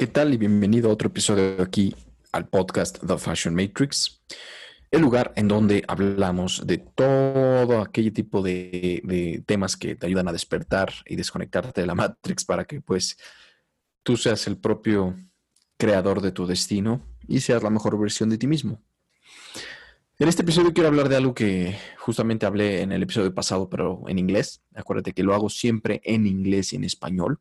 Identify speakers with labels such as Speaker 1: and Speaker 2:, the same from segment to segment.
Speaker 1: ¿qué tal? Y bienvenido a otro episodio aquí al podcast The Fashion Matrix, el lugar en donde hablamos de todo aquel tipo de, temas que te ayudan a despertar y desconectarte de la Matrix para que pues tú seas el propio creador de tu destino y seas la mejor versión de ti mismo. En este episodio quiero hablar de algo que justamente hablé en el episodio pasado, pero en inglés. Acuérdate que lo hago siempre en inglés y en español.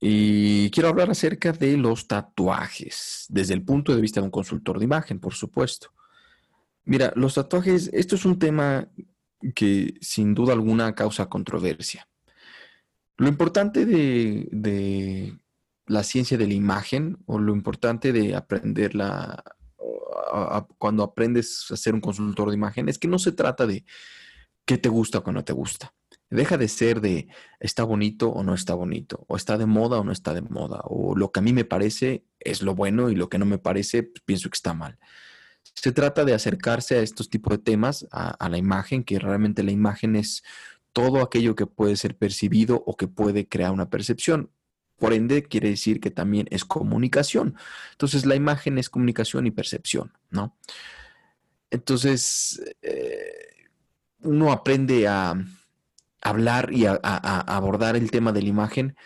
Speaker 1: Y quiero hablar acerca de los tatuajes, desde el punto de vista de un consultor de imagen, por supuesto. Mira, los tatuajes, esto es un tema que sin duda alguna causa controversia. Lo importante de, la ciencia de la imagen o lo importante de aprenderla cuando aprendes a ser un consultor de imagen es que no se trata de qué te gusta o qué no te gusta. Deja de ser de está bonito o no está bonito, o está de moda o no está de moda, o lo que a mí me parece es lo bueno y lo que no me parece pues, pienso que está mal. Se trata de acercarse a estos tipos de temas, a, la imagen, que realmente la imagen es todo aquello que puede ser percibido o que puede crear una percepción. Por ende, quiere decir que también es comunicación. Entonces, la imagen es comunicación y percepción, ¿no? Entonces, eh, uno aprende a, hablar y a, abordar el tema de la imagen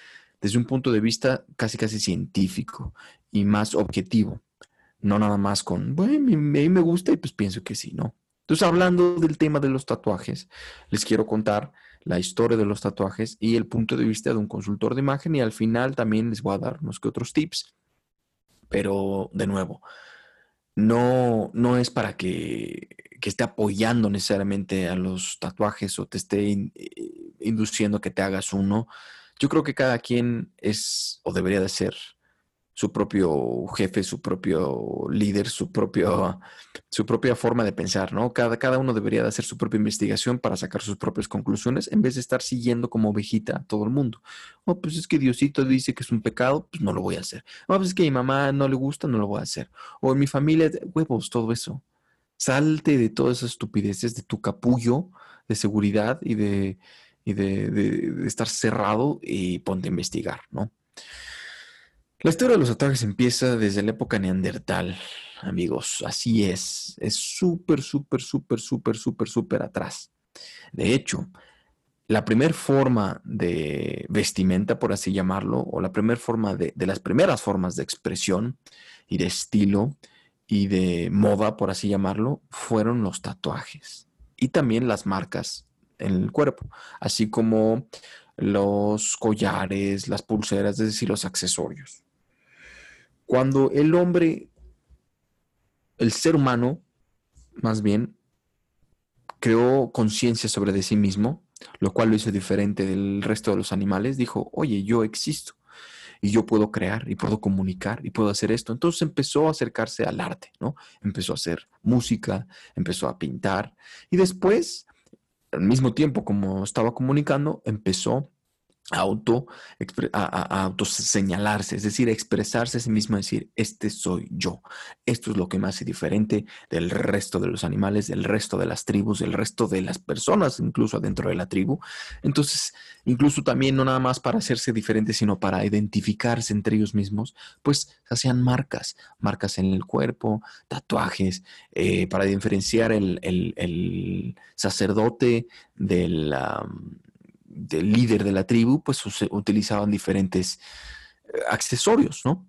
Speaker 1: desde un punto de vista casi casi científico y más objetivo. No nada más con, bueno, a mí me gusta y pues pienso que sí, ¿no? Entonces, hablando del tema de los tatuajes, les quiero contar la historia de los tatuajes y el punto de vista de un consultor de imagen y al final también les voy a dar unos que otros tips. Pero, de nuevo, no, no es para que que esté apoyando necesariamente a los tatuajes o te esté eh, induciendo que te hagas uno. Yo creo que cada quien es o debería de ser su propio jefe, su propio líder, su, propio, su propia forma de pensar, ¿no? Cada, cada uno debería de hacer su propia investigación para sacar sus propias conclusiones en vez de estar siguiendo como ovejita a todo el mundo. Oh, pues es que Diosito dice que es un pecado, pues no lo voy a hacer. Oh, pues es que a mi mamá no le gusta, no lo voy a hacer. O en mi familia, huevos, todo eso. Salte de todas esas estupideces, de tu capullo de seguridad y de, de, estar cerrado y ponte a investigar, ¿no? La historia de los ataques empieza desde la época neandertal, amigos. Así es. Es súper, súper, súper, súper, súper, súper atrás. De hecho, la primera forma de vestimenta, por así llamarlo, o la primera forma de, de las primeras formas de expresión y de estilo, y de moda, por así llamarlo, fueron los tatuajes y también las marcas en el cuerpo, así como los collares, las pulseras, es decir, los accesorios. Cuando el hombre, el ser humano, más bien, creó conciencia sobre de sí mismo, lo cual lo hizo diferente del resto de los animales, dijo, oye, yo existo y yo puedo crear y puedo comunicar y puedo hacer esto. Entonces empezó a acercarse al arte, ¿no? Empezó a hacer música, empezó a pintar y después, al mismo tiempo como estaba comunicando, empezó auto, a, auto señalarse, es decir, expresarse a sí mismo, decir, este soy yo. Esto es lo que me hace diferente del resto de los animales, del resto de las tribus, del resto de las personas, incluso dentro de la tribu. Entonces, incluso también no nada más para hacerse diferente, sino para identificarse entre ellos mismos, pues hacían marcas, marcas en el cuerpo, tatuajes, eh, para diferenciar el, el, sacerdote del del líder de la tribu, pues utilizaban diferentes eh, accesorios, ¿no?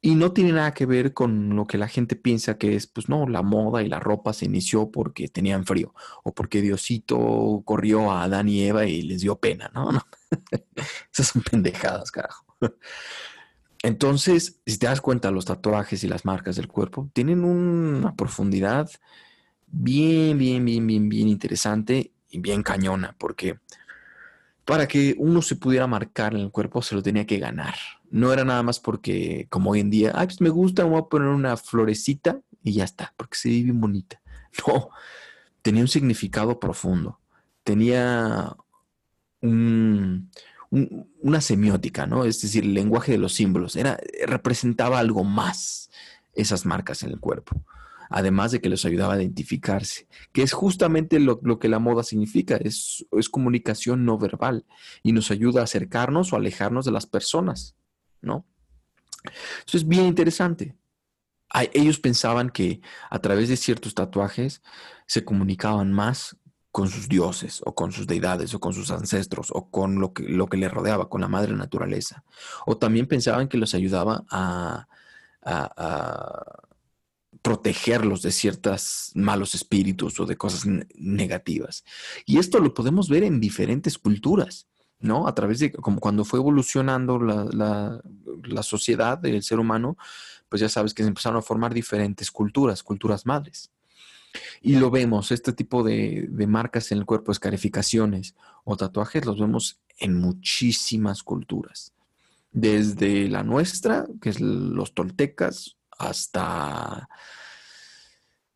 Speaker 1: Y no tiene nada que ver con lo que la gente piensa que es, pues no, la moda y la ropa se inició porque tenían frío o porque Diosito corrió a Adán y Eva y les dio pena, ¿no? no. Esas son pendejadas, carajo. Entonces, si te das cuenta, los tatuajes y las marcas del cuerpo tienen una profundidad bien, bien, bien, bien, bien interesante y bien cañona, porque para que uno se pudiera marcar en el cuerpo se lo tenía que ganar. No era nada más porque, como hoy en día, ay, pues me gusta, voy a poner una florecita y ya está, porque se ve bien bonita. No, tenía un significado profundo. Tenía una semiótica, ¿no? Es decir, el lenguaje de los símbolos. Era, representaba algo más esas marcas en el cuerpo además de que les ayudaba a identificarse, que es justamente lo, que la moda significa, es, es, comunicación no verbal y nos ayuda a acercarnos o alejarnos de las personas, ¿no? Eso es bien interesante. Ellos pensaban que a través de ciertos tatuajes se comunicaban más con sus dioses o con sus deidades o con sus ancestros o con lo que, lo que le rodeaba, con la madre naturaleza. O también pensaban que los ayudaba a, protegerlos de ciertos malos espíritus o de cosas negativas. Y esto lo podemos ver en diferentes culturas. ¿no? A través de, como cuando fue evolucionando la, la, sociedad del ser humano, pues ya sabes que se empezaron a formar diferentes culturas, culturas madres. Y lo vemos, este tipo de, de, marcas en el cuerpo, escarificaciones o tatuajes, los vemos en muchísimas culturas. Desde la nuestra, que es los toltecas, hasta,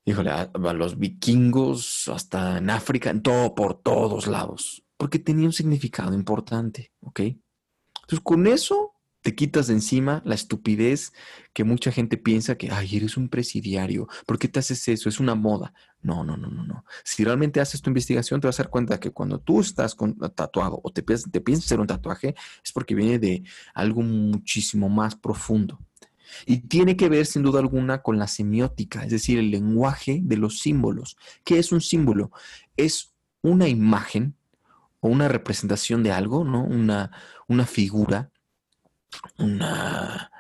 Speaker 1: híjole, los vikingos, hasta en África, en todo, por todos lados porque tenía un significado importante, ¿ok? Entonces, con eso te quitas de encima la estupidez que mucha gente piensa que, ay, eres un presidiario, ¿por qué te haces eso? Es una moda. No, no, no, no, no. Si realmente haces tu investigación, te vas a dar cuenta que cuando tú estás con, tatuado o te, te piensas hacer un tatuaje, es porque viene de algo muchísimo más profundo. Y tiene que ver, sin duda alguna, con la semiótica, es decir, el lenguaje de los símbolos. ¿Qué es un símbolo? Es una imagen o una representación de algo, ¿no? Una, una figura, una,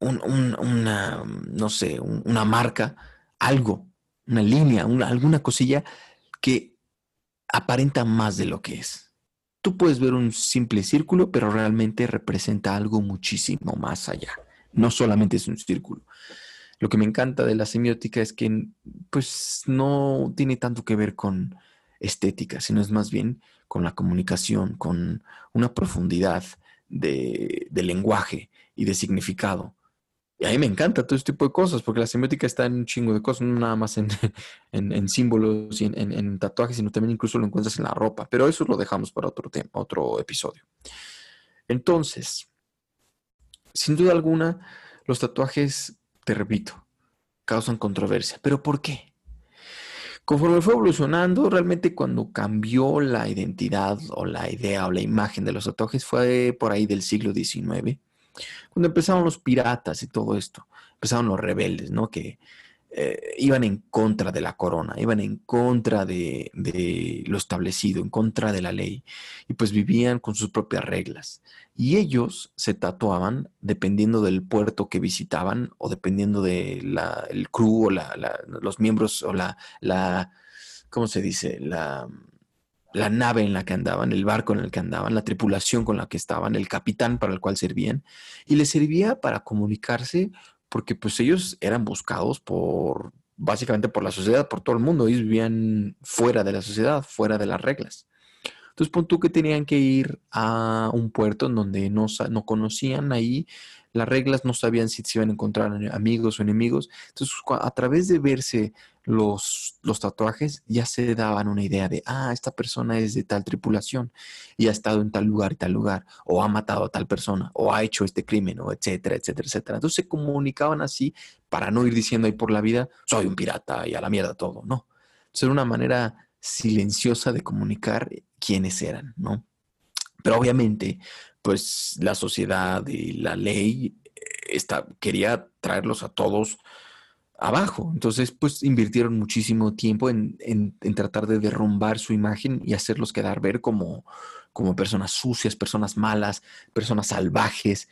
Speaker 1: una, no sé, una marca, algo, una línea, una, alguna cosilla que aparenta más de lo que es. Tú puedes ver un simple círculo, pero realmente representa algo muchísimo más allá. No solamente es un círculo. Lo que me encanta de la semiótica es que pues no tiene tanto que ver con estética, sino es más bien con la comunicación, con una profundidad de, lenguaje y de significado. Y a mí me encanta todo este tipo de cosas, porque la semiótica está en un chingo de cosas, no nada más en, símbolos y en, tatuajes, sino también incluso lo encuentras en la ropa. Pero eso lo dejamos para otro tema, otro episodio. Entonces, sin duda alguna, los tatuajes, te repito, causan controversia. ¿Pero por qué? Conforme fue evolucionando, realmente cuando cambió la identidad o la idea o la imagen de los tatuajes fue por ahí del siglo XIX, cuando empezaron los piratas y todo esto, empezaron los rebeldes, ¿no? Que eh, iban en contra de la corona, iban en contra de, lo establecido, en contra de la ley, y pues vivían con sus propias reglas. Y ellos se tatuaban dependiendo del puerto que visitaban o dependiendo del el crew o los miembros o la, la, ¿cómo se dice? La, la nave en la que andaban, el barco en el que andaban, la tripulación con la que estaban, el capitán para el cual servían, y les servía para comunicarse porque pues ellos eran buscados por, básicamente por la sociedad, por todo el mundo, ellos vivían fuera de la sociedad, fuera de las reglas. Entonces, pon tú que tenían que ir a un puerto en donde no, no conocían ahí las reglas, no sabían si se iban a encontrar amigos o enemigos. Entonces, a través de verse los, los tatuajes, ya se daban una idea de, ah, esta persona es de tal tripulación y ha estado en tal lugar y tal lugar, o ha matado a tal persona, o ha hecho este crimen, o etcétera, etcétera, etcétera. Entonces se comunicaban así para no ir diciendo ahí por la vida, soy un pirata y a la mierda todo, no. Ser una manera silenciosa de comunicar quiénes eran, ¿no? Pero obviamente, pues la sociedad y la ley eh, quería traerlos a todos abajo. Entonces, pues invirtieron muchísimo tiempo en, tratar de derrumbar su imagen y hacerlos quedar ver como, como personas sucias, personas malas, personas salvajes.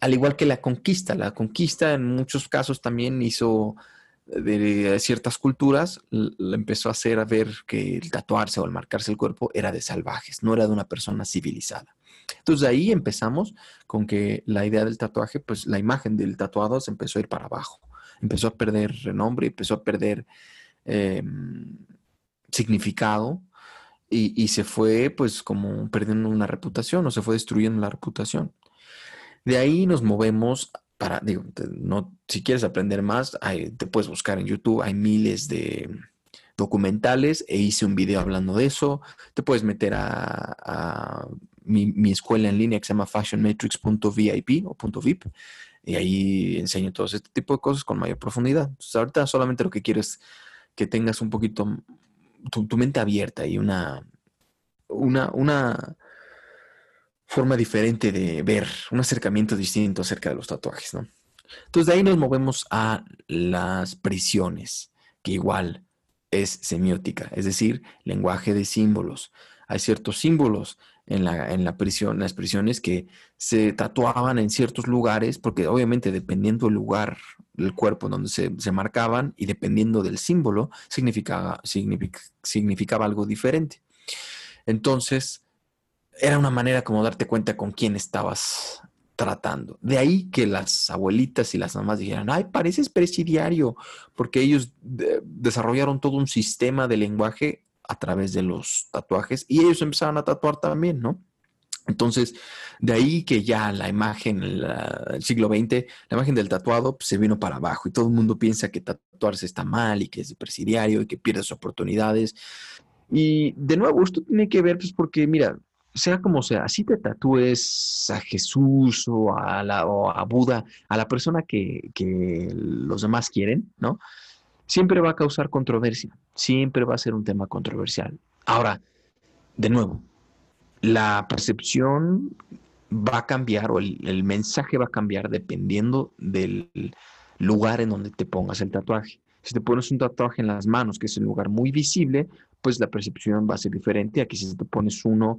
Speaker 1: Al igual que la conquista. La conquista en muchos casos también hizo de ciertas culturas, empezó a hacer a ver que el tatuarse o el marcarse el cuerpo era de salvajes, no era de una persona civilizada. Entonces ahí empezamos con que la idea del tatuaje, pues la imagen del tatuado se empezó a ir para abajo empezó a perder renombre, empezó a perder em, significado y, se fue pues como perdiendo una reputación o se fue destruyendo la reputación. De ahí nos movemos para, digo, no, si quieres aprender más, te puedes buscar en YouTube, hay miles de documentales e hice un video hablando de eso. Te puedes meter a, mi, escuela en línea que se llama fashionmatrix.vip o .vip y ahí enseño todo este tipo de cosas con mayor profundidad. Ahorita solamente lo que quiero es que tengas un poquito tu, mente abierta y una, una, una, forma diferente de ver, un acercamiento distinto acerca de los tatuajes, ¿no? Entonces de ahí nos movemos a las prisiones, que igual es semiótica, es decir, lenguaje de símbolos. Hay ciertos símbolos en la, en la prisión, las prisiones que se tatuaban en ciertos lugares, porque obviamente dependiendo del lugar, del cuerpo donde se, marcaban y dependiendo del símbolo, significaba, significaba algo diferente. Entonces, era una manera como darte cuenta con quién estabas tratando. De ahí que las abuelitas y las mamás dijeran, ay, pareces presidiario, porque ellos desarrollaron todo un sistema de lenguaje a través de los tatuajes y ellos empezaron a tatuar también, ¿no? Entonces, de ahí que ya la imagen, el siglo XX, la imagen del tatuado pues, se vino para abajo y todo el mundo piensa que tatuarse está mal y que es presidiario y que pierdes oportunidades. Y de nuevo, esto tiene que ver, pues, porque mira, sea como sea, si te tatúes a Jesús o a, la, o a Buda, a la persona que, que, los demás quieren, ¿no? Siempre va a causar controversia, siempre va a ser un tema controversial. Ahora, de nuevo, la percepción va a cambiar o el, el mensaje va a cambiar dependiendo del lugar en donde te pongas el tatuaje. Si te pones un tatuaje en las manos, que es un lugar muy visible, pues la percepción va a ser diferente. Aquí si te pones uno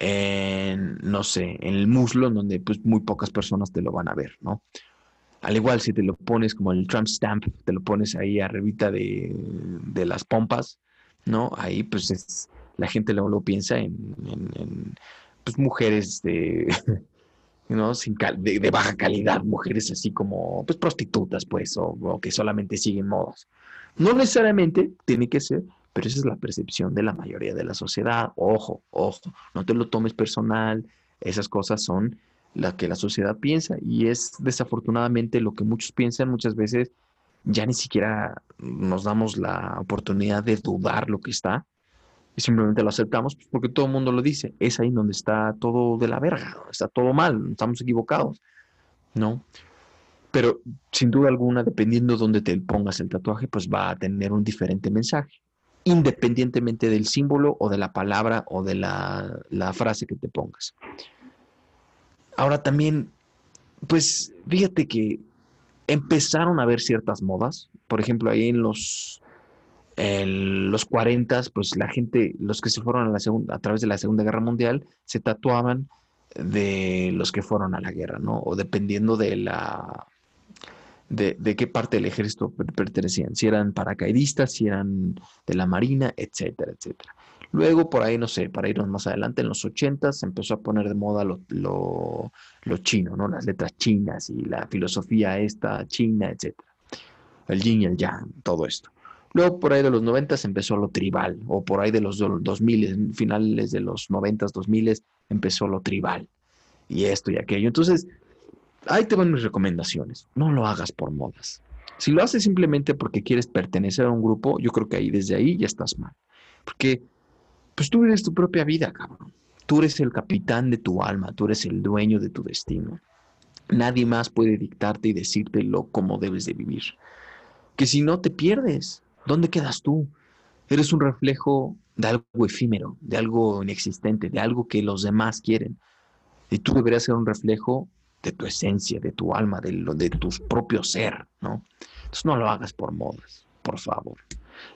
Speaker 1: en, no sé, en el muslo, en donde pues muy pocas personas te lo van a ver, ¿no? Al igual si te lo pones como el Trump stamp, te lo pones ahí arribita de, de las pompas, ¿no? Ahí pues es, la gente luego lo piensa en, pues, mujeres de, ¿no? Sin de, baja calidad, mujeres así como pues prostitutas, pues, o que solamente siguen modas. No necesariamente tiene que ser, pero esa es la percepción de la mayoría de la sociedad. Ojo, ojo, no te lo tomes personal, esas cosas son las que la sociedad piensa y es desafortunadamente lo que muchos piensan muchas veces ya ni siquiera nos damos la oportunidad de dudar lo que está y simplemente lo aceptamos pues, porque todo el mundo lo dice. Es ahí donde está todo de la verga, está todo mal, estamos equivocados, ¿no? Pero sin duda alguna, dependiendo de dónde te pongas el tatuaje, pues va a tener un diferente mensaje independientemente del símbolo o de la palabra o de la, frase que te pongas. Ahora también, pues fíjate que empezaron a haber ciertas modas. Por ejemplo, ahí en los, en los 40, pues la gente, los que se fueron a, la segunda, a través de la Segunda Guerra Mundial, se tatuaban de los que fueron a la guerra, ¿no? O dependiendo de la, de, qué parte del ejército pertenecían, si eran paracaidistas, si eran de la marina, etcétera, etcétera. Luego, por ahí, no sé, para irnos más adelante, en los 80 se empezó a poner de moda lo, lo, chino, ¿no? Las letras chinas y la filosofía esta china, etcétera. El yin y el yang, todo esto. Luego, por ahí de los 90 se empezó lo tribal, o por ahí de los 2000, finales de los 90, 2000, empezó lo tribal. Y esto y aquello. Entonces, ahí te van mis recomendaciones. No lo hagas por modas. Si lo haces simplemente porque quieres pertenecer a un grupo, yo creo que ahí desde ahí ya estás mal. Porque pues tú eres tu propia vida, cabrón. Tú eres el capitán de tu alma, tú eres el dueño de tu destino. Nadie más puede dictarte y decirte lo cómo debes de vivir. Que si no te pierdes, ¿dónde quedas tú? Eres un reflejo de algo efímero, de algo inexistente, de algo que los demás quieren. Y tú deberías ser un reflejo de tu esencia, de tu alma, de, lo, de tu propio ser, ¿no? Entonces no lo hagas por modas, por favor.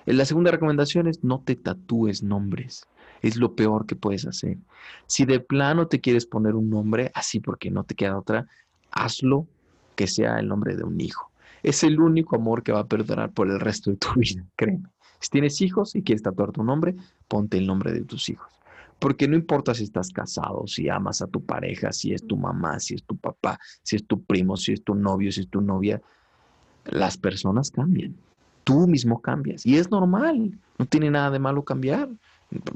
Speaker 1: La segunda recomendación es no te tatúes nombres. Es lo peor que puedes hacer. Si de plano te quieres poner un nombre, así porque no te queda otra, hazlo que sea el nombre de un hijo. Es el único amor que va a perdurar por el resto de tu vida, créeme. Si tienes hijos y quieres tatuar tu nombre, ponte el nombre de tus hijos. Porque no importa si estás casado, si amas a tu pareja, si es tu mamá, si es tu papá, si es tu primo, si es tu novio, si es tu novia, las personas cambian. Tú mismo cambias. Y es normal. No tiene nada de malo cambiar.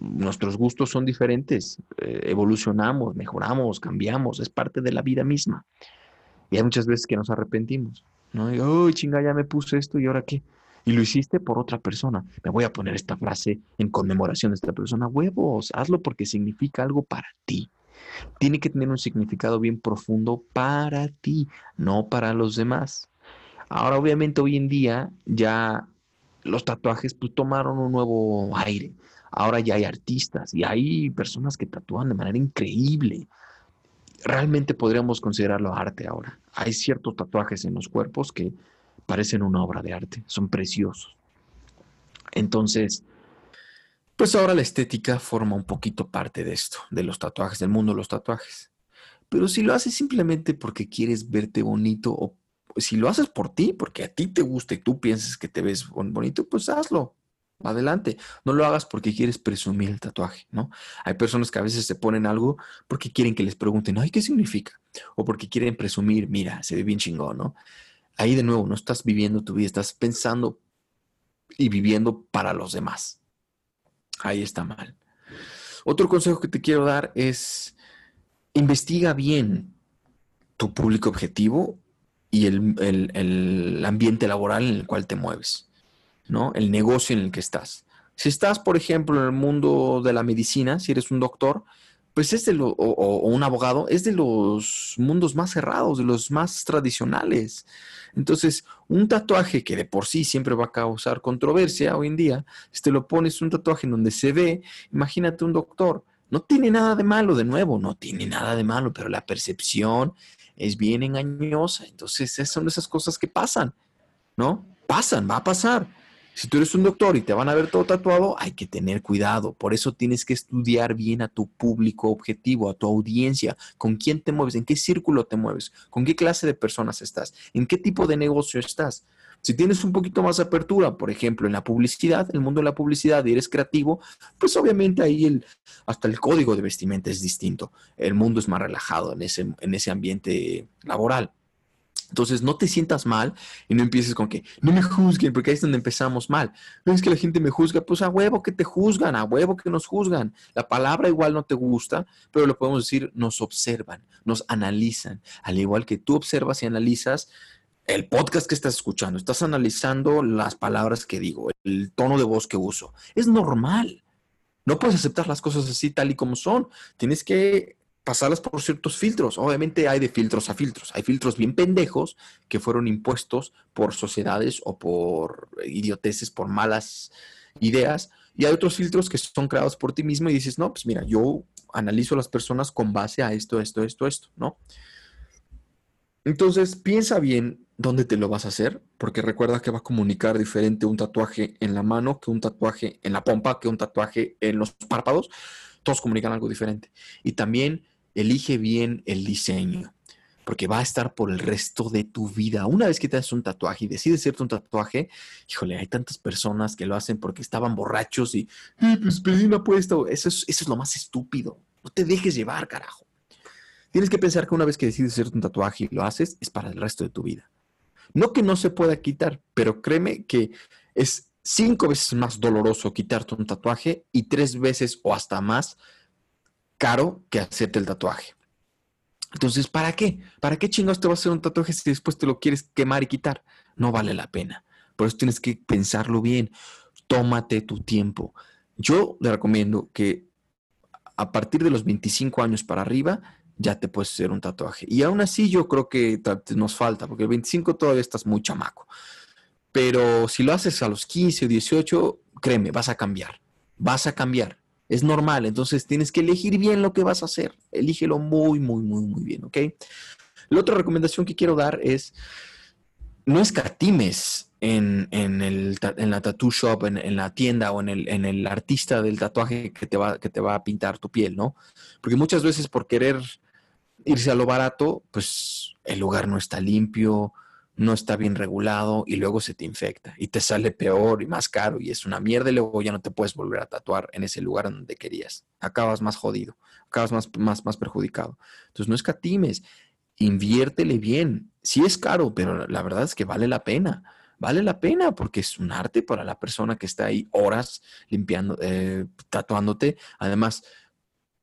Speaker 1: Nuestros gustos son diferentes. Eh, evolucionamos, mejoramos, cambiamos. Es parte de la vida misma. Y hay muchas veces que nos arrepentimos. ¿no? Y, uy, chinga, ya me puse esto y ahora qué y lo hiciste por otra persona. Me voy a poner esta frase en conmemoración de esta persona. Huevos, hazlo porque significa algo para ti. Tiene que tener un significado bien profundo para ti, no para los demás. Ahora, obviamente, hoy en día ya los tatuajes pues, tomaron un nuevo aire. Ahora ya hay artistas y hay personas que tatúan de manera increíble. realmente podríamos considerarlo arte ahora. Hay ciertos tatuajes en los cuerpos que parecen una obra de arte, son preciosos. Entonces, pues ahora la estética forma un poquito parte de esto, de los tatuajes, del mundo de los tatuajes. Pero si lo haces simplemente porque quieres verte bonito o si lo haces por ti, porque a ti te gusta y tú piensas que te ves bonito, pues hazlo. Adelante. No lo hagas porque quieres presumir el tatuaje, ¿no? Hay personas que a veces se ponen algo porque quieren que les pregunten, ay, ¿qué significa? O porque quieren presumir, mira, se ve bien chingón, ¿no? Ahí de nuevo, no estás viviendo tu vida, estás pensando y viviendo para los demás. Ahí está mal. Otro consejo que te quiero dar es investiga bien tu público objetivo y el, ambiente laboral en el cual te mueves, ¿no? El negocio en el que estás. Si estás, por ejemplo, en el mundo de la medicina, si eres un doctor, pues es de lo, o, un abogado, es de los mundos más cerrados, de los más tradicionales. Entonces, un tatuaje que de por sí siempre va a causar controversia hoy en día, si te lo pones un tatuaje en donde se ve, imagínate un doctor, no tiene nada de malo, de nuevo, no tiene nada de malo, pero la percepción es bien engañosa. Entonces, esas son esas cosas que pasan, ¿no? Pasan, va a pasar. Si tú eres un doctor y te van a ver todo tatuado, hay que tener cuidado. Por eso tienes que estudiar bien a tu público objetivo, a tu audiencia, con quién te mueves, en qué círculo te mueves, con qué clase de personas estás, en qué tipo de negocio estás. Si tienes un poquito más de apertura, por ejemplo, en la publicidad, el mundo de la publicidad, y eres creativo, pues obviamente ahí el, hasta el código de vestimenta es distinto. El mundo es más relajado en ese, en ese ambiente laboral. Entonces, no te sientas mal y no empieces con que no me juzguen, porque ahí es donde empezamos mal. No es que la gente me juzga, pues a huevo que te juzgan, a huevo que nos juzgan. La palabra igual no te gusta, pero lo podemos decir, nos observan, nos analizan. Al igual que tú observas y analizas, el podcast que estás escuchando, estás analizando las palabras que digo, el tono de voz que uso. Es normal. No puedes aceptar las cosas así tal y como son. Tienes que pasarlas por ciertos filtros. Obviamente hay de filtros a filtros. Hay filtros bien pendejos que fueron impuestos por sociedades o por idioteces, por malas ideas. Y hay otros filtros que son creados por ti mismo y dices, no, pues mira, yo analizo a las personas con base a esto, esto, esto, esto, ¿no? Entonces, piensa bien dónde te lo vas a hacer, porque recuerda que va a comunicar diferente un tatuaje en la mano que un tatuaje en la pompa, que un tatuaje en los párpados. Todos comunican algo diferente. Y también elige bien el diseño, porque va a estar por el resto de tu vida. Una vez que te haces un tatuaje y decides hacerte un tatuaje, híjole, hay tantas personas que lo hacen porque estaban borrachos y, pues pedí una apuesta. Eso es, eso es lo más estúpido. No te dejes llevar, carajo. Tienes que pensar que una vez que decides hacerte un tatuaje y lo haces, es para el resto de tu vida. No que no se pueda quitar, pero créeme que es cinco veces más doloroso quitarte un tatuaje y tres veces o hasta más caro que hacerte el tatuaje. Entonces, ¿para qué? ¿Para qué chingados te vas a hacer un tatuaje si después te lo quieres quemar y quitar? No vale la pena. Por eso tienes que pensarlo bien. Tómate tu tiempo. Yo le recomiendo que a partir de los 25 años para arriba ya te puedes hacer un tatuaje. Y aún así yo creo que nos falta, porque el 25 todavía estás muy chamaco. Pero si lo haces a los 15 o 18, créeme, vas a cambiar. Vas a cambiar. Es normal. Entonces tienes que elegir bien lo que vas a hacer. Elígelo muy, muy, muy, muy bien, ¿ok? La otra recomendación que quiero dar es, no escatimes en, en, el, en la tattoo shop, en, en, la tienda o en el, en el artista del tatuaje que te, va, que te va a pintar tu piel, ¿no? Porque muchas veces por querer irse a lo barato, pues el lugar no está limpio, no está bien regulado y luego se te infecta y te sale peor y más caro y es una mierda y luego ya no te puedes volver a tatuar en ese lugar donde querías. Acabas más jodido, acabas más, más, más perjudicado. Entonces no escatimes, inviértele bien. Sí es caro, pero la verdad es que vale la pena. Vale la pena porque es un arte para la persona que está ahí horas limpiando, eh, tatuándote. Además,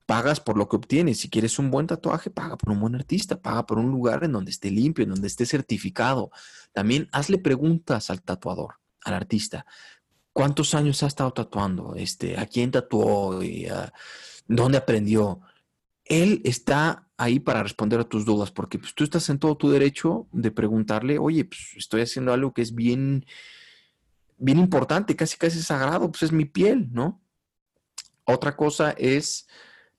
Speaker 1: pagas por lo que obtienes. Si quieres un buen tatuaje, paga por un buen artista, paga por un lugar en donde esté limpio, en donde esté certificado. También hazle preguntas al tatuador, al artista. ¿Cuántos años ha estado tatuando? Este, ¿A quién tatuó? Y, ¿Dónde aprendió? Él está ahí para responder a tus dudas, porque pues, tú estás en todo tu derecho de preguntarle, oye, pues estoy haciendo algo que es bien, bien importante, casi casi sagrado, pues es mi piel, ¿no? Otra cosa es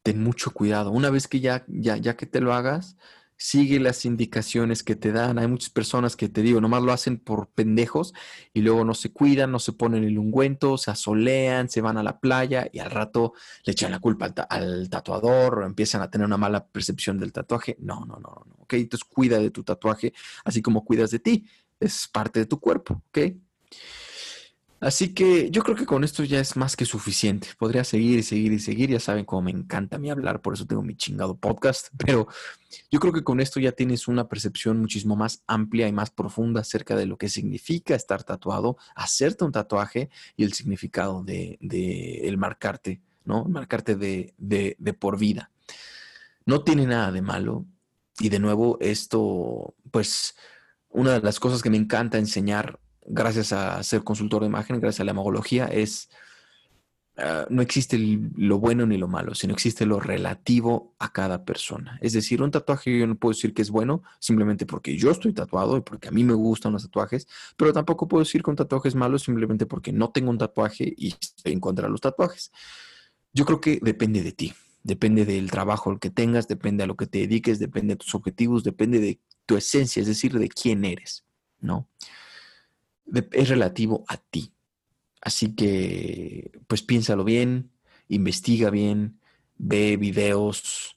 Speaker 1: ten mucho cuidado. Una vez que ya, ya, ya que te lo hagas, sigue las indicaciones que te dan. Hay muchas personas que te digo, nomás lo hacen por pendejos y luego no se cuidan, no se ponen el ungüento, se asolean, se van a la playa y al rato le echan la culpa al, tatuador o empiezan a tener una mala percepción del tatuaje. No, no, no, no. ¿Ok? Entonces cuida de tu tatuaje así como cuidas de ti. Es parte de tu cuerpo. ¿Ok? Así que yo creo que con esto ya es más que suficiente. Podría seguir y seguir y seguir. Ya saben cómo me encanta a mí hablar, por eso tengo mi chingado podcast. Pero yo creo que con esto ya tienes una percepción muchísimo más amplia y más profunda acerca de lo que significa estar tatuado, hacerte un tatuaje y el significado de, el marcarte, ¿no? Marcarte de, de por vida. No tiene nada de malo. Y de nuevo, esto, pues, una de las cosas que me encanta enseñar gracias a ser consultor de imagen, gracias a la hemagología, es ah, no existe lo bueno ni lo malo, sino existe lo relativo a cada persona. Es decir, un tatuaje yo no puedo decir que es bueno simplemente porque yo estoy tatuado y porque a mí me gustan los tatuajes, pero tampoco puedo decir que un tatuaje es malo simplemente porque no tengo un tatuaje y estoy en los tatuajes. Yo creo que depende de ti, depende del trabajo que tengas, depende a lo que te dediques, depende de tus objetivos, depende de tu esencia, es decir, de quién eres, ¿no? Es relativo a ti. Así que, pues piénsalo bien, investiga bien, ve videos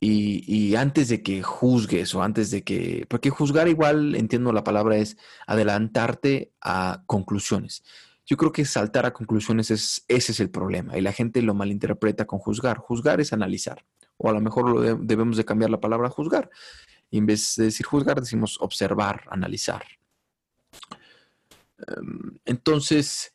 Speaker 1: y, antes de que juzgues o antes de que, porque juzgar igual, entiendo la palabra, es adelantarte a conclusiones. Yo creo que saltar a conclusiones es, ese es el problema y la gente lo malinterpreta con juzgar. Juzgar es analizar o a lo mejor lo debemos de cambiar la palabra juzgar. Y en vez de decir juzgar, decimos observar, analizar. Em, entonces,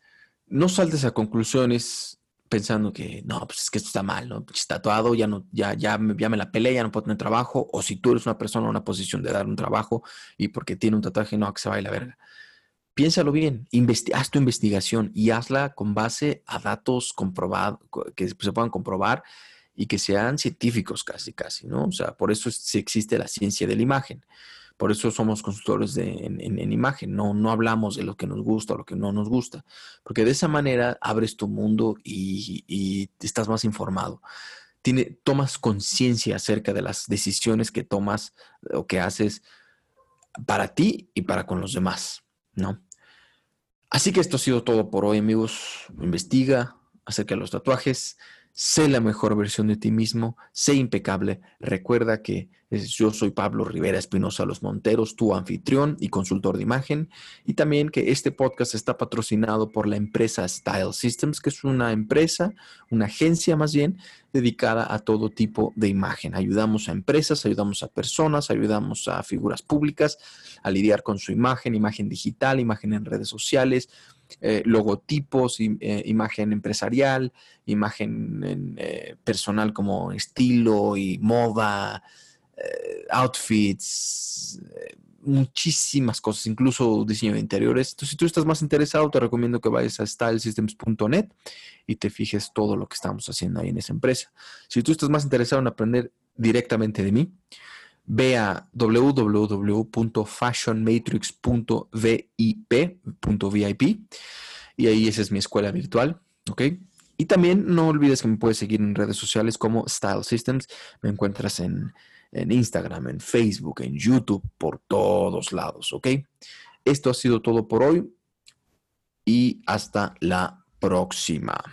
Speaker 1: no saltes a conclusiones pensando que no, pues es que esto está mal, ¿no? Pues tatuado, ya no, ya, ya, ya me la peleé, ya no puedo tener trabajo, o si tú eres una persona en una posición de dar un trabajo y porque tiene un tatuaje, no, que se vaya la verga. Piénsalo bien, haz tu investigación y hazla con base a datos comprobados, que se puedan comprobar y que sean científicos casi, casi, ¿no? O sea, por eso existe la ciencia de la imagen. Por eso somos consultores en, imagen, no, no hablamos de lo que nos gusta o lo que no nos gusta, porque de esa manera abres tu mundo y, estás más informado. Tiene, tomas conciencia acerca de las decisiones que tomas o que haces para ti y para con los demás, ¿no? Así que esto ha sido todo por hoy, amigos. Investiga acerca de los tatuajes. Sé la mejor versión de ti mismo, sé impecable. Recuerda que yo soy Pablo Rivera Espinosa Los Monteros, tu anfitrión y consultor de imagen, y también que este podcast está patrocinado por la empresa Style Systems, que es una empresa, una agencia más bien, dedicada a todo tipo de imagen. Ayudamos a empresas, ayudamos a personas, ayudamos a figuras públicas a lidiar con su imagen, imagen digital, imagen en redes sociales, eh, logotipos, eh, imagen empresarial, imagen eh, personal como estilo y moda, outfits, muchísimas cosas, incluso diseño de interiores. Entonces, si tú estás más interesado, te recomiendo que vayas a stylesystems.net y te fijes todo lo que estamos haciendo ahí en esa empresa. Si tú estás más interesado en aprender directamente de mí, ve a www.fashionmatrix.vip y ahí esa es mi escuela virtual, ¿ok? Y también no olvides que me puedes seguir en redes sociales como Style Systems. Me encuentras en, en Instagram, en Facebook, en YouTube, por todos lados, ¿ok? Esto ha sido todo por hoy y hasta la próxima.